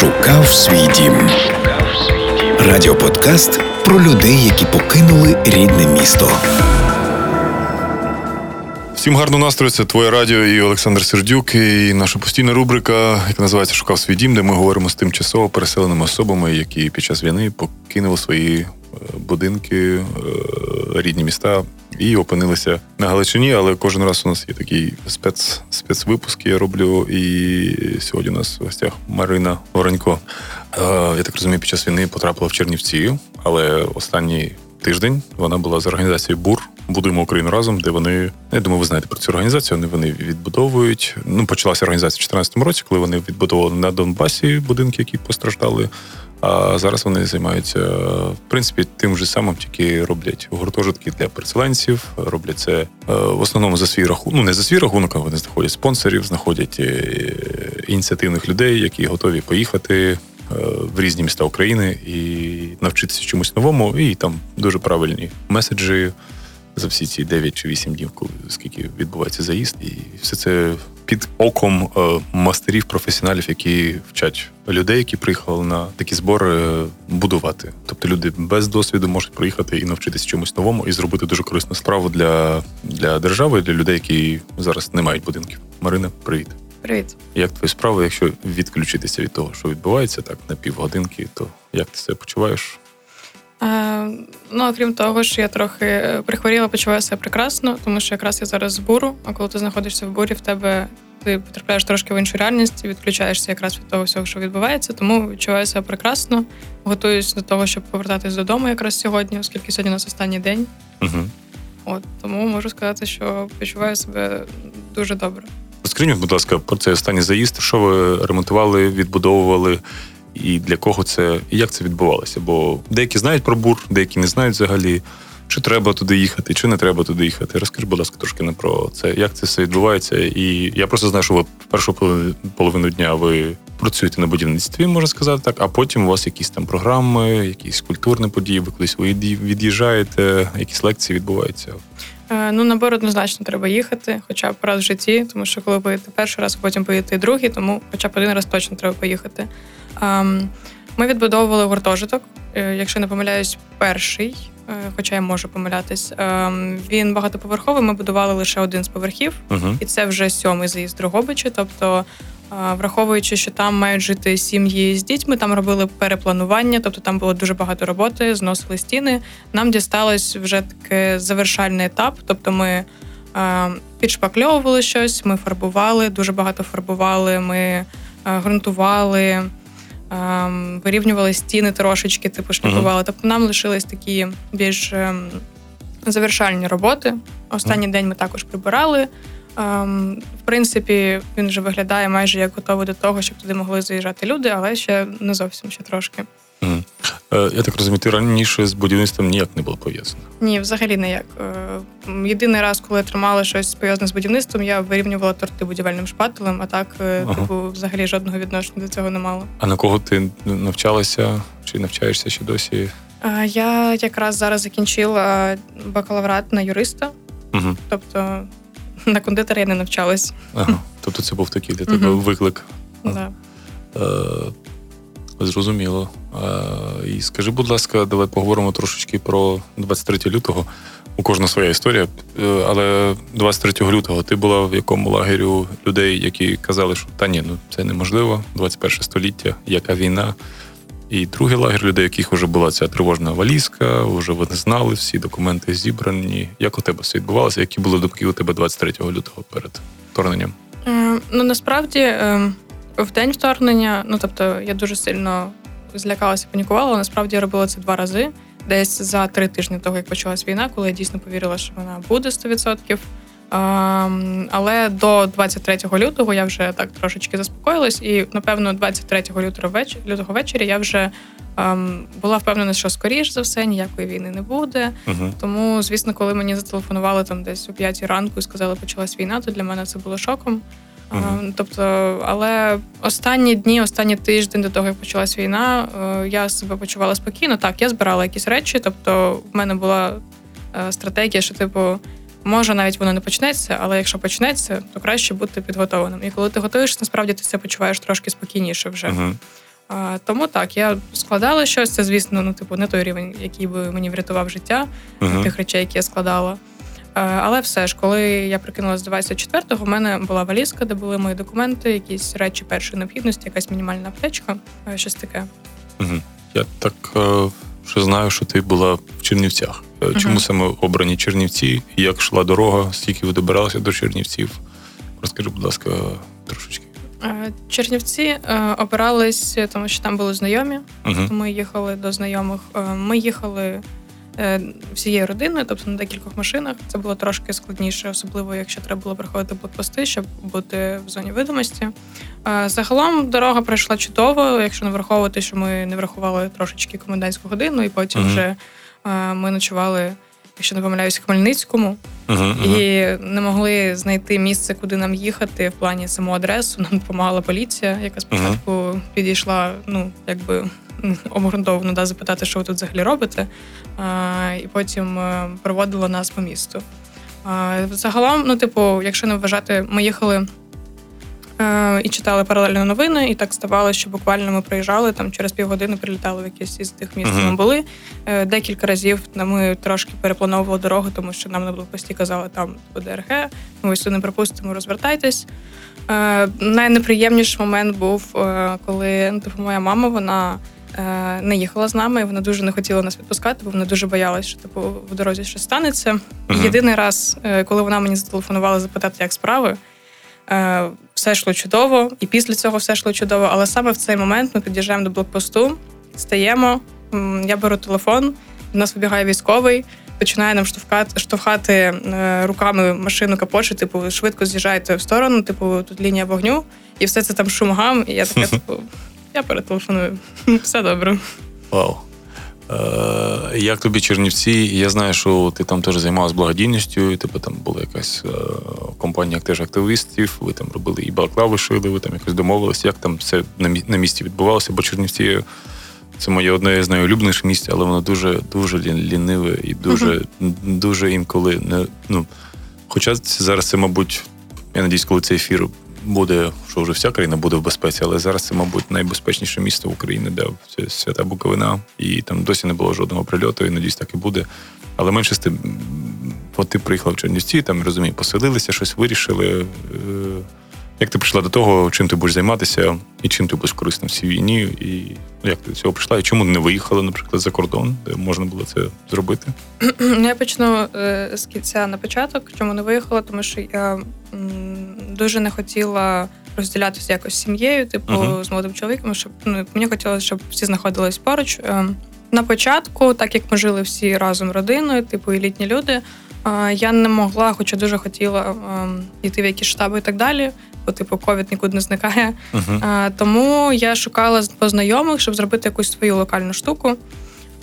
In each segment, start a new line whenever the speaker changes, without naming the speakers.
Шукав свій дім. Радіоподкаст про людей, які покинули рідне місто.
Всім гарного настрою, це твоє радіо і Олександр Сердюк. І наша постійна рубрика, яка називається Шукав свій дім, де ми говоримо з тимчасово переселеними особами, які під час війни покинули свої е, будинки, е, рідні міста і опинилися на Галичині. Але кожен раз у нас є такий спец, спецвипуск, я роблю. І сьогодні у нас в гостях Марина Воронько. Е, я так розумію, під час війни потрапила в Чернівці, але останній тиждень вона була з організацією БУР. Будуємо Україну разом, де вони я думаю, ви знаєте про цю організацію. Вони вони відбудовують. Ну почалася організація в 2014 році, коли вони відбудовували на Донбасі будинки, які постраждали. А зараз вони займаються в принципі тим же самим, тільки роблять гуртожитки для переселенців. Роблять це е, в основному за свій рахунок. Ну не за свій рахунок, а вони знаходять спонсорів, знаходять е, ініціативних людей, які готові поїхати в різні міста України і навчитися чомусь новому, і там дуже правильні меседжі за всі ці 9 чи 8 днів, коли скільки відбувається заїзд, і все це під оком е, мастерів, професіоналів, які вчать людей, які приїхали на такі збори, будувати. Тобто люди без досвіду можуть приїхати і навчитися чомусь новому і зробити дуже корисну справу для, для держави, для людей, які зараз не мають будинків. Марина, привіт.
Привіт.
Як твої справи, якщо відключитися від того, що відбувається так на півгодинки, то як ти себе почуваєш?
Е, ну, окрім того, що я трохи прихворіла, почуваю себе прекрасно, тому що якраз я зараз з буру, а коли ти знаходишся в бурі, в тебе ти потрапляєш трошки в іншу реальність і відключаєшся якраз від того всього, що відбувається. Тому відчуваю себе прекрасно, готуюсь до того, щоб повертатись додому якраз сьогодні, оскільки сьогодні у нас останній день.
Угу.
От тому можу сказати, що почуваю себе дуже добре.
Розкажіть, будь ласка, про цей останній заїзд. Що ви ремонтували, відбудовували, і для кого це, і як це відбувалося? Бо деякі знають про бур, деякі не знають взагалі, чи треба туди їхати, чи не треба туди їхати. Розкажи, будь ласка, трошки не про це, як це все відбувається. І я просто знаю, що ви першу половину дня ви працюєте на будівництві, можна сказати так, а потім у вас якісь там програми, якісь культурні події, ви кудись ви від'їжджаєте, якісь лекції відбуваються.
Е, ну, набор однозначно треба їхати, хоча б раз в житті, тому що коли поїдете перший раз, а потім поїдете другий, тому хоча б один раз точно треба поїхати. Ем, ми відбудовували гуртожиток, е, якщо не помиляюсь, перший, е, хоча я можу помилятись. Ем, він багатоповерховий. Ми будували лише один з поверхів,
uh-huh.
і це вже сьомий заїзд Дрогобичі. Тобто, враховуючи, що там мають жити сім'ї з дітьми, там робили перепланування, тобто там було дуже багато роботи, зносили стіни. Нам дісталось вже таке завершальний етап. Тобто, ми підшпакльовували щось, ми фарбували, дуже багато фарбували. Ми ґрунтували. Ем, вирівнювали стіни трошечки, типу шліфували. Uh-huh. Тобто нам лишились такі більш ем, завершальні роботи. Останній uh-huh. день ми також прибирали. Ем, в принципі, він вже виглядає майже як готовий до того, щоб туди могли заїжджати люди, але ще не зовсім ще трошки.
Mm. Я так розумію, ти раніше з будівництвом ніяк не було пов'язано?
Ні, взагалі ніяк. Е, єдиний раз, коли я тримала щось пов'язане з будівництвом, я вирівнювала торти будівельним шпателем, а так е, ага. типу, взагалі жодного відношення до цього не мало.
А на кого ти навчалася чи навчаєшся ще досі?
Я якраз зараз закінчила бакалаврат на юриста,
угу.
тобто на кондитера я не навчалась.
Ага. Тобто це був такий для тебе угу. виклик.
Да.
Е, Зрозуміло. І скажи, будь ласка, давай поговоримо трошечки про 23 лютого. У кожна своя історія. Е, але 23 лютого ти була в якому лагерю людей, які казали, що та ні, ну це неможливо, 21 століття, яка війна. І другий лагер людей, яких вже була ця тривожна валізка, вже вони знали, всі документи зібрані. Як у тебе все відбувалося? Які були думки у тебе 23 лютого перед вторгненням?
Е, ну насправді. Е в день вторгнення, ну тобто я дуже сильно злякалася, панікувала. Насправді я робила це два рази, десь за три тижні того, як почалась війна, коли я дійсно повірила, що вона буде 100%. Um, але до 23 лютого я вже так трошечки заспокоїлась, і напевно, 23 лютого ввечері, лютого ввечері я вже um, була впевнена, що скоріш за все ніякої війни не буде.
Uh-huh.
Тому, звісно, коли мені зателефонували там десь о 5 ранку і сказали, почалась війна, то для мене це було шоком. Uh-huh. Тобто, але останні дні, останні тиждень до того, як почалась війна, е, я себе почувала спокійно. Так, я збирала якісь речі. Тобто, в мене була е, стратегія, що типу. Може, навіть воно не почнеться, але якщо почнеться, то краще бути підготовленим. І коли ти готуєшся, насправді ти себе почуваєш трошки спокійніше вже.
Uh-huh.
А, Тому так, я складала щось. Це, звісно, ну, типу, не той рівень, який би мені врятував життя
Мгм.
тих речей, які я складала. Е, Але все ж, коли я прикинулася до 24-го, в мене була валізка, де були мої документи, якісь речі першої необхідності, якась мінімальна аптечка, е, щось таке.
Мгм. Я так е, що знаю, що ти була в Чернівцях. Е, Чому
Мгм.
саме обрані Чернівці? Як йшла дорога? Скільки ви добиралися до Чернівців? Розкажи, будь ласка, трошечки.
Е, Чернівці е, обирались, тому що там були знайомі.
Угу.
Ми їхали до знайомих. Е, Ми їхали е, всією родиною, тобто на декількох машинах. Це було трошки складніше, особливо якщо треба було проходити блокпости, щоб бути в зоні видимості. Е, Загалом дорога пройшла чудово, якщо не враховувати, що ми не врахували трошечки комендантську годину, і потім
Мгм.
вже е, ми ночували, якщо не помиляюсь, в Хмельницькому.
Угу.
І не могли знайти місце, куди нам їхати в плані саму адресу. Нам допомагала поліція, яка спочатку підійшла, ну якби обґрунтовано да, запитати, що ви тут взагалі робите, а, і потім е, проводила нас по місту. А, загалом, ну, типу, якщо не вважати, ми їхали. е, І читали паралельно новини, і так ставало, що буквально ми приїжджали там через півгодини, прилітали в якесь із тих міст, де ми були. Е, Декілька разів ми трошки переплановували дорогу, тому що нам на блокпості казали, там буде РГ, ми ось тут не пропустимо, розвертайтесь. Найнеприємніший момент був, коли ну, типу, моя мама вона не їхала з нами, вона дуже не хотіла нас відпускати, бо вона дуже боялась, що типу в дорозі щось станеться.
Мгм.
Єдиний раз, е, коли вона мені зателефонувала запитати, як справи. е, Все йшло чудово, і після цього все йшло чудово. Але саме в цей момент ми під'їжджаємо до блокпосту, стаємо. Я беру телефон, в нас вибігає військовий, починає нам штовхати, штовхати е, руками машину капочу, типу, швидко з'їжджайте в сторону, типу, тут лінія вогню, і все це там шум гам. І я така, типу, я перетелефоную. Все добре.
Вау. Е, як тобі Чернівці? Я знаю, що ти там теж займалась благодійністю, і тебе там була якась е, компанія теж активістів, ви там робили і балаклави шили, ви там якось домовились. Як там все на, місці відбувалося? Бо Чернівці це моє одне з найулюбленіших місць, але воно дуже дуже ліниве і дуже, дуже інколи не. Ну, хоча зараз це, мабуть, я надіюсь, коли цей ефір буде, що вже вся країна буде в безпеці, але зараз це, мабуть, найбезпечніше місто в Україні, де це свята Буковина, і там досі не було жодного прильоту, і надіюсь, так і буде. Але менше з тим, от ти приїхав в Чернівці, там розумію, поселилися, щось вирішили. Е, Як ти прийшла до того, чим ти будеш займатися, і чим ти будеш корисним в цій війні, і ну, як ти до цього прийшла, і чому не виїхала, наприклад, за кордон, де можна було це зробити?
Ну, Я почну е, з кінця на початок, чому не виїхала, тому що я дуже не хотіла розділятися якось з сім'єю, типу
Мгм.
з молодим чоловіком. Щоб ну мені хотілося, щоб всі знаходились поруч. Е, На початку, так як ми жили всі разом родиною, типу і літні люди, е, я не могла, хоча дуже хотіла е, йти в якісь штаби і так далі. Бо, типу, ковід нікуди не зникає.
Угу.
А, Тому я шукала по знайомих, щоб зробити якусь свою локальну штуку.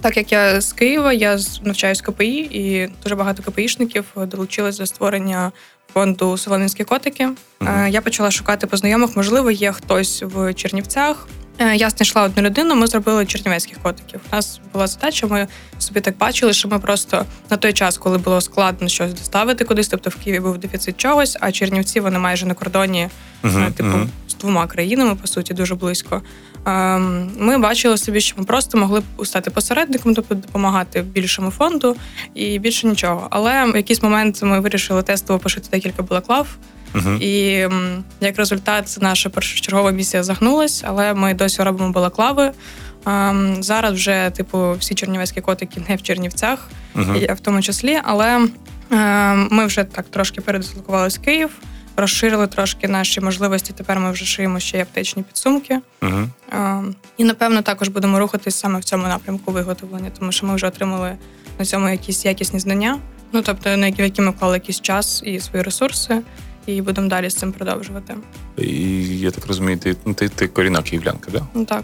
Так як я з Києва, я навчаюсь КПІ, і дуже багато КПІшників долучилось до створення фонду Соломінські котики.
Uh-huh.
А, Я почала шукати по знайомих. Можливо, є хтось в Чернівцях. Е, Я знайшла одну людину. Ми зробили чернівецьких котиків. У нас була задача. Ми собі так бачили, що ми просто на той час, коли було складно щось доставити кудись, тобто в Києві був дефіцит чогось, а Чернівці вони майже на кордоні е, типу, з двома країнами, по суті, дуже близько. Ем, Ми бачили собі, що ми просто могли б стати посередником, тобто допомагати більшому фонду і більше нічого. Але в якийсь момент ми вирішили тестово пошити декілька балаклав. І як результат, наша першочергова місія загнулась, але ми досі робимо балаклави. Зараз вже, типу, всі чернівецькі котики не в Чернівцях, я в тому числі, але е, ми вже так трошки передислокувалися в Київ, розширили трошки наші можливості. Тепер ми вже шиємо ще й аптечні підсумки. Е, І напевно також будемо рухатись саме в цьому напрямку виготовлення, тому що ми вже отримали на цьому якісь якісні знання. Ну тобто, на які, які ми вклали якийсь час і свої ресурси, і будемо далі з цим продовжувати.
І я так розумію, ти, ну, ти, ти корінна київлянка, да?
Ну так.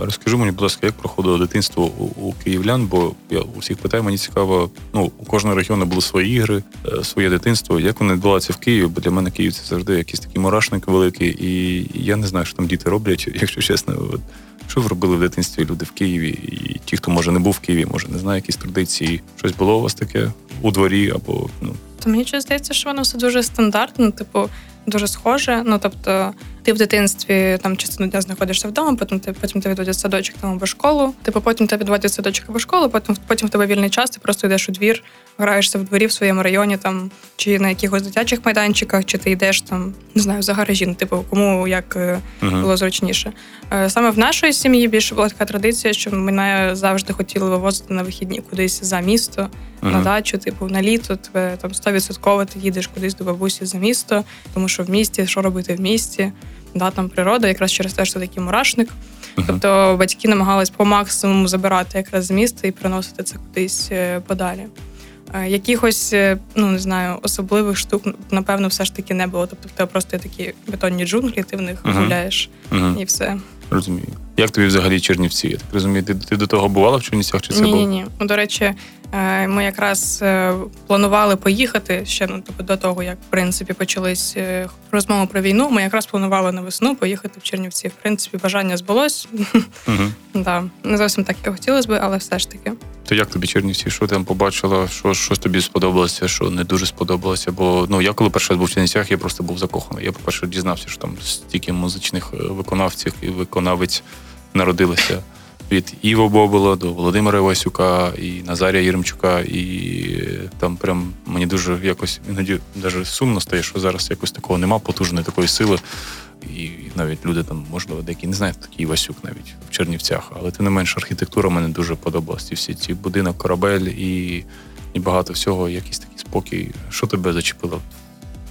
Розкажи мені, будь ласка, як проходило дитинство у, у київлян, бо я у всіх питаю, мені цікаво, ну, у кожного регіону були свої ігри, е, своє дитинство. Як вони відбувалися в Києві? Бо для мене Київ це завжди якийсь такий мурашник великий, і я не знаю, що там діти роблять, якщо чесно. От, що робили в дитинстві люди в Києві? І ті, хто може не був в Києві, може не знає якісь традиції. Щось було у вас таке у дворі або ну.
То мені щось здається, що воно все дуже стандартно. Типу, дуже схоже. Ну тобто, ти в дитинстві там частину дня знаходишся вдома, потім ти потім ти відводять садочок там або школу. Типу потім тебе відводять садочок або школу, потім потім в тебе вільний час, ти просто йдеш у двір, граєшся в дворі в своєму районі, там чи на якихось дитячих майданчиках, чи ти йдеш там, не знаю, за гаражі, ну, типу, кому як uh-huh. було зручніше. Е, саме в нашої сім'ї більше була така традиція, що мене завжди хотіли вивозити на вихідні кудись за місто, uh-huh. на дачу, типу, на літо тебе там 100% ти їдеш кудись до бабусі за місто, тому що в місті, що робити в місті, да, там природа, якраз через те, що такий мурашник. Uh-huh. Тобто батьки намагались по максимуму забирати якраз з міста і приносити це кудись е, подалі. Е, якихось, е, ну не знаю, особливих штук, напевно, все ж таки не було. Тобто в тебе просто такі бетонні джунглі, ти в них uh-huh. гуляєш uh-huh. і все.
Розумію. Як тобі взагалі Чернівці? Я так розумію, ти, ти до того бувала в Чернівцях? Чи це
ні,
було?
Ні, ні. Ну, до речі, ми якраз е, планували поїхати ще ну, тобто, до того, як в принципі почались е, розмови про війну. Ми якраз планували на весну поїхати в Чернівці. В принципі, бажання збулось.
Угу.
да. Не зовсім так, як хотілося б, але все ж таки.
То як тобі Чернівці? Що там побачила? Що щось тобі сподобалося, що не дуже сподобалося? Бо ну я коли перший був в Чернівцях, я просто був закоханий. Я, по-перше, дізнався, що там стільки музичних виконавців і виконавець народилися від Іво Бобола до Володимира Васюка і Назарія Єремчука. І там прям мені дуже якось іноді навіть сумно стає, що зараз якось такого нема, потужної такої сили. І навіть люди там, можливо, деякі не знають такий Васюк навіть в Чернівцях. Але тим не менш архітектура мені дуже подобалась. І всі ці будинок, корабель і і багато всього, якийсь такий спокій. Що тебе зачепило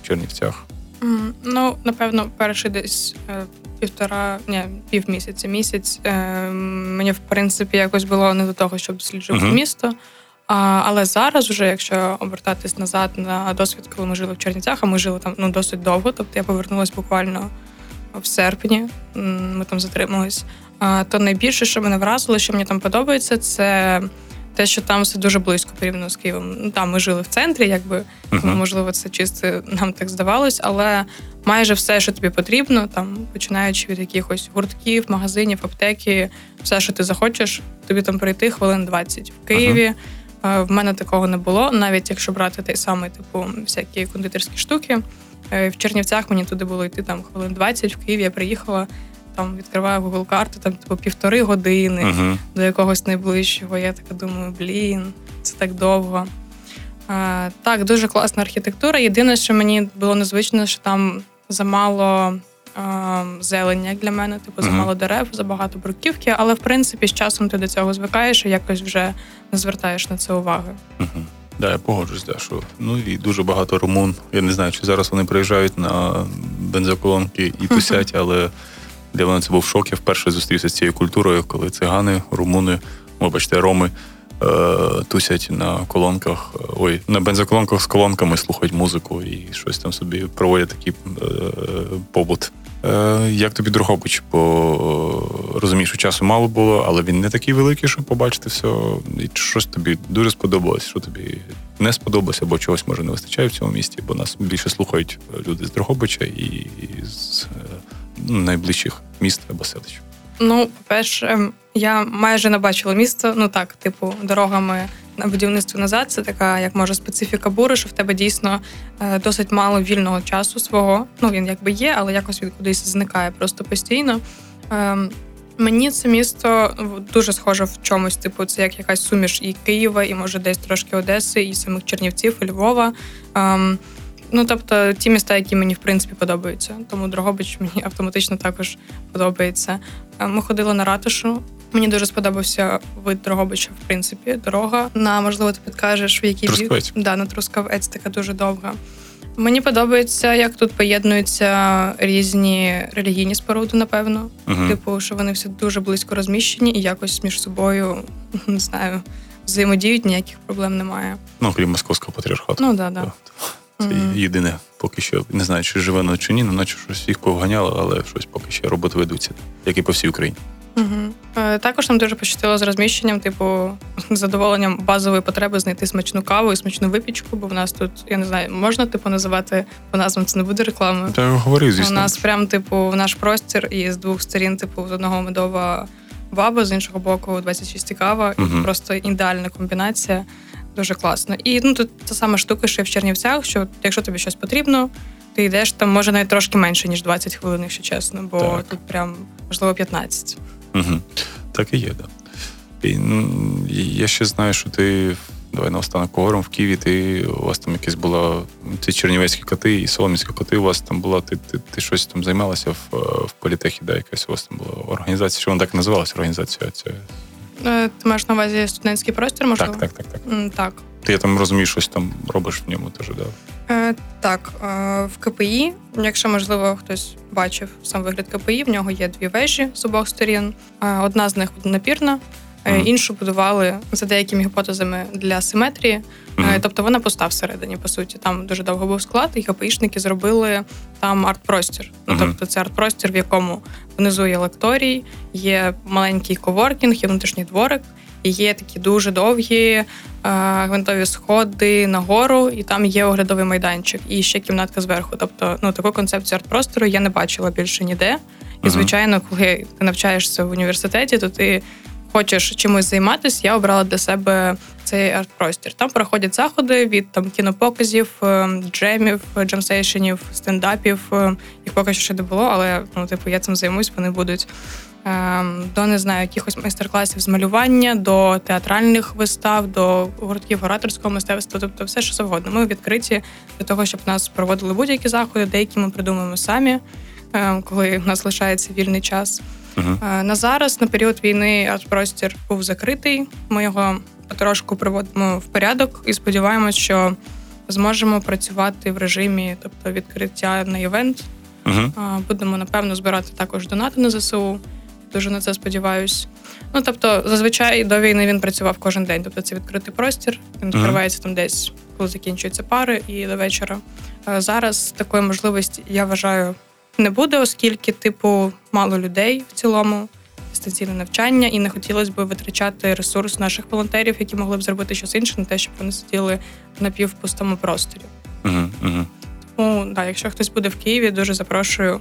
в Чернівцях?
Mm, ну, напевно, перший десь е, півтора, ні, півмісяця, місяць. Е, мені в принципі якось було не до того, щоб досліджувати uh-huh. місто. А, Але зараз, вже, якщо обертатись назад на досвід, коли ми жили в Чернівцях, а ми жили там ну досить довго. Тобто я повернулася буквально в серпні. Ми там затримались. А, То найбільше, що мене вразило, що мені там подобається, це те, що там все дуже близько порівняно з Києвом. Ну там ми жили в центрі, якби uh-huh. можливо, це чисто нам так здавалось, але майже все, що тобі потрібно, там починаючи від якихось гуртків, магазинів, аптеки, все, що ти захочеш, тобі там пройти хвилин 20. в Києві. Uh-huh. В мене такого не було, навіть якщо брати той самий, типу, всякі кондитерські штуки. Е, в Чернівцях мені туди було йти там хвилин 20, в Києві я приїхала там відкриваю Google карти, там типу півтори години uh-huh. до якогось найближчого. Я така думаю, блін, це так довго. А, Так, дуже класна архітектура. Єдине, що мені було незвично, що там замало а, зелень, як для мене, типу, uh-huh. замало дерев, забагато бруківки, але в принципі з часом ти до цього звикаєш і якось вже не звертаєш на це уваги.
Uh-huh. Да, я погоджуюсь, да, що ну і дуже багато румун. Я не знаю, чи зараз вони приїжджають на бензоколонки і тусять, але для мене це був шок. Я вперше зустрівся з цією культурою, коли цигани, румуни, вибачте, роми е, тусять на колонках, ой, на бензоколонках з колонками слухають музику і щось там собі проводять такий е, побут. Е, Як тобі Дрогобич? Бо розумієш, що часу мало було, але він не такий великий, щоб побачити все. І щось тобі дуже сподобалось, що тобі не сподобалося, або чогось може не вистачає в цьому місті, бо нас більше слухають люди з Дрогобича і з найближчих міст або селищ?
Ну, по-перше, я майже не бачила місто. Ну так, типу, дорогами на будівництво назад. Це така, як може, специфіка бури, що в тебе дійсно е, досить мало вільного часу свого. Ну він якби є, але якось він кудись зникає просто постійно. Ем, мені це місто дуже схоже в чомусь. Типу, це як якась суміш і Києва, і може десь трошки Одеси, і самих Чернівців, і Львова. Ну тобто ті міста, які мені в принципі подобаються. Тому Дрогобич мені автоматично також подобається. Е, ми ходили на ратушу. Мені дуже сподобався вид Дрогобича, в принципі, дорога. На можливо, ти підкажеш, в якій
бік
да, на Трускавець така дуже довга. Мені подобається, як тут поєднуються різні релігійні споруди, напевно. uh Типу, що вони всі дуже близько розміщені і якось між собою не знаю, взаємодіють, ніяких проблем немає.
Ну, крім московського патріархату.
Ну да, да.
Це mm-hmm. єдине, поки що не знаю, чи живе воно чи ні, ну, наче щось їх повганяло, але щось поки ще роботи ведуться, як і по всій Україні.
Угу. Також нам дуже пощастило з розміщенням, типу, задоволенням базової потреби знайти смачну каву і смачну випічку, бо в нас тут, я не знаю, можна типу називати по назвам, це не буде реклами.
Та говори, звісно.
У нас прям, типу, в наш простір і з двох сторін, типу, з одного медова баба, з іншого боку, 26 кава, угу. просто ідеальна комбінація. Дуже класно. І ну тут та сама штука, що в Чернівцях, що якщо тобі щось потрібно, ти йдеш там, може навіть трошки менше, ніж 20 хвилин, якщо чесно, бо
Так.
тут прям можливо 15.
Угу. Так і є, так. Да. І, ну, я ще знаю, що ти. Давай наостанок поговоримо в Києві. Ти у вас там якесь була ці чернівецькі коти і соломінські коти. У вас там була. Ти, ти, ти щось там займалася в, в політехі, да, якась у вас там була організація. Що вона так називалася? Організація ця.
Е, Ти маєш на увазі студентський простір, можливо?
Так, так, так, так.
М, Так.
Ти я там розумію, щось там робиш в ньому теж, да.
Е, так, е, в КПІ, якщо можливо хтось бачив сам вигляд КПІ, в нього є дві вежі з обох сторін. Е, одна з них напірна,
Мгм.
іншу будували за деякими гіпотезами для симетрії.
Мгм.
Тобто вона пуста всередині, по суті. Там дуже довго був склад, і КПІшники зробили там арт-простір. Ну, тобто це арт-простір, в якому внизу є лекторій, є маленький коворкінг, є внутрішній дворик, і є такі дуже довгі е, гвинтові сходи нагору, і там є оглядовий майданчик, і ще кімнатка зверху. Тобто, ну таку концепцію арт-простору я не бачила більше ніде. І, звичайно, коли ти навчаєшся в університеті, то ти хочеш чимось займатися, я обрала для себе цей арт-простір. Там проходять заходи від там кінопоказів, е, джемів, джемсейшенів, стендапів. Е, Їх поки що ще не було, але ну, типу, я цим займусь, вони будуть. Ем, До не знаю, якихось майстер-класів з малювання, до театральних вистав, до гуртків ораторського мистецтва, тобто все, що завгодно. Ми відкриті для того, щоб нас проводили будь-які заходи, деякі ми придумуємо самі, коли в нас лишається вільний час. Е, На зараз, на період війни, арт-простір був закритий. Ми його потрошку приводимо в порядок і сподіваємось, що зможемо працювати в режимі, тобто відкриття на івент. А, Будемо напевно збирати також донати на ЗСУ. Дуже на це сподіваюсь. Ну тобто, зазвичай до війни він працював кожен день. Тобто це відкритий простір. Він відкривається там десь, коли закінчуються пари, і до вечора. Е, Зараз такої можливості я вважаю не буде, оскільки, типу, мало людей в цілому, дистанційне навчання, і не хотілося б витрачати ресурс наших волонтерів, які могли б зробити щось інше, на те, щоб вони сиділи в напівпустому просторі. Тому да, якщо хтось буде в Києві, дуже запрошую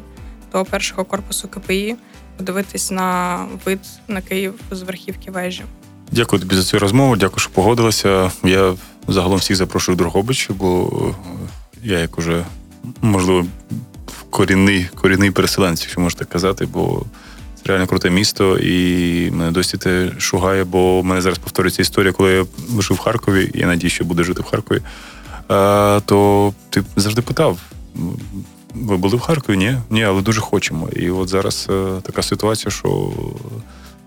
до першого корпусу КПІ подивитись на вид на Київ з верхівки вежі.
Дякую тобі за цю розмову. Дякую, що погодилася. Я загалом всіх запрошую в Дрогобич, бо я як уже можливо корінний, корінний переселенець, якщо можна так казати, бо це реально круте місто, і мене досі те шугає, бо в мене зараз повторюється історія, коли я жив в Харкові, і я надію, що буду жити в Харкові. А, то ти завжди питав. Ви були в Харкові? Ні? Ні, але дуже хочемо. І от зараз е, така ситуація, що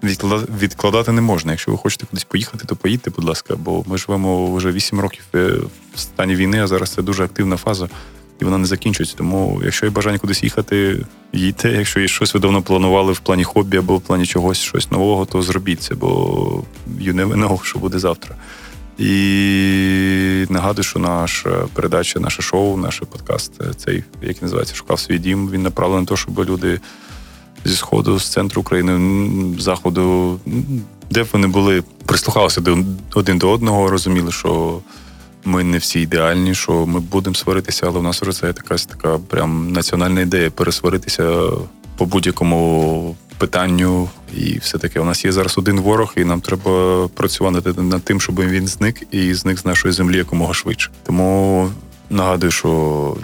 відкладати, відкладати не можна. Якщо ви хочете кудись поїхати, то поїдьте, будь ласка, бо ми живемо вже 8 років е, в стані війни, а зараз це дуже активна фаза, і вона не закінчується. Тому, якщо є бажання кудись їхати, їдьте. Якщо є щось ви давно планували в плані хобі або в плані чогось щось нового, то зробіть це, бо you never know, що буде завтра. І нагадую, що наша передача, наше шоу, наш подкаст, е, цей, який називається Шукав свій дім, він направлений на те, щоб люди зі сходу, з центру України, м, заходу, де б вони були, прислухалися один до одного, розуміли, що ми не всі ідеальні, що ми будемо сваритися, але в нас вже це якась така прям національна ідея пересваритися по будь-якому питанню. І все таке. У нас є зараз один ворог, і нам треба працювати над тим, щоб він зник і зник з нашої землі якомога швидше. Тому нагадую, що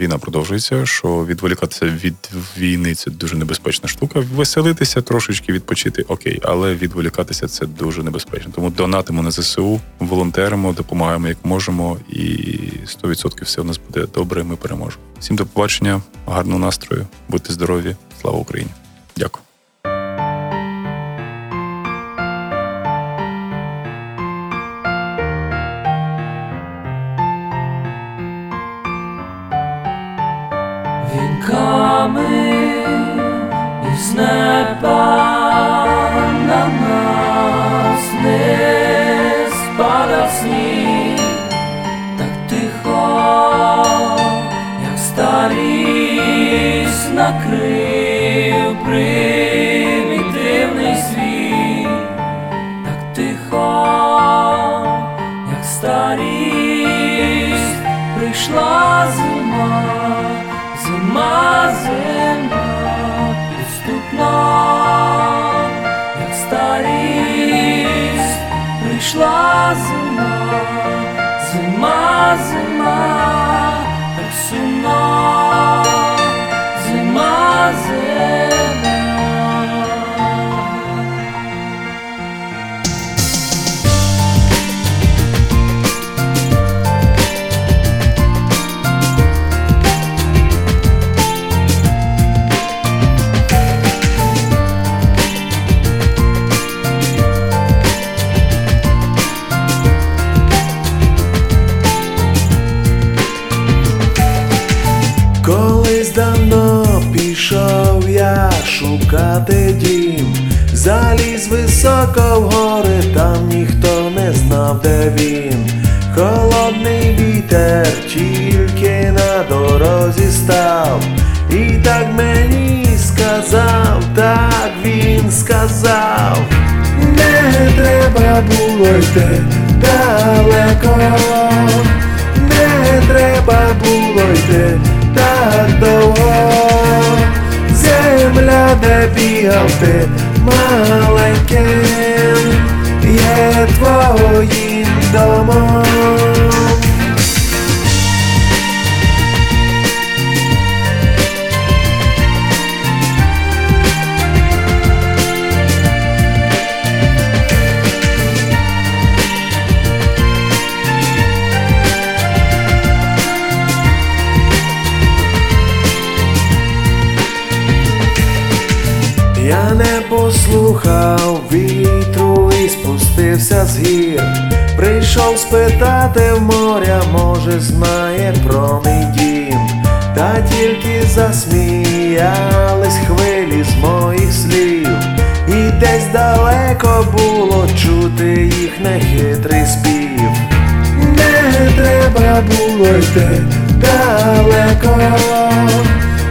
війна продовжується, що відволікатися від війни це дуже небезпечна штука. Веселитися трошечки, відпочити окей, але відволікатися це дуже небезпечно. Тому донатимо на ЗСУ, волонтеримо, допомагаємо як можемо, і 100% все у нас буде добре. Ми переможемо. Всім до побачення, гарного настрою, будьте здорові, слава Україні! Дякую.
Вінками із неба на нас не спадав сніг, так тихо, як старість накрив примітивний світ, так тихо, як старість прийшла зима, зима,
високо в гори, там ніхто не знав, де він. Холодний вітер тільки на дорозі став, і так мені сказав, так він сказав, не треба було йти далеко, не треба було йти так довго, земля, де бігав ти маленьким, твоїм домом. Я не послухав вітру і спустився з гір. Прийшов спитати в моря, може, знає про мій дім. Та тільки засміялись хвилі з моїх слів, і десь далеко було чути їх нехитрий спів. Не треба було йти далеко,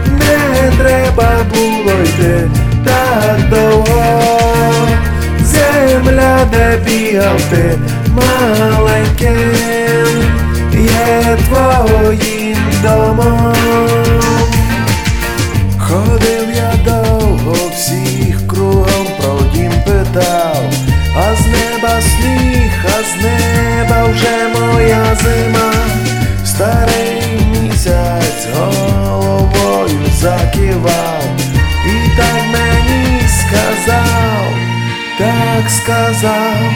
не треба було йти так довго, земля, де бігав ти маленьким, є твоїм домом. Ходив я довго, всіх кругом про дім питав, а з неба сніг, а з неба вже моя зима, старий місяць головою закивав, сказав.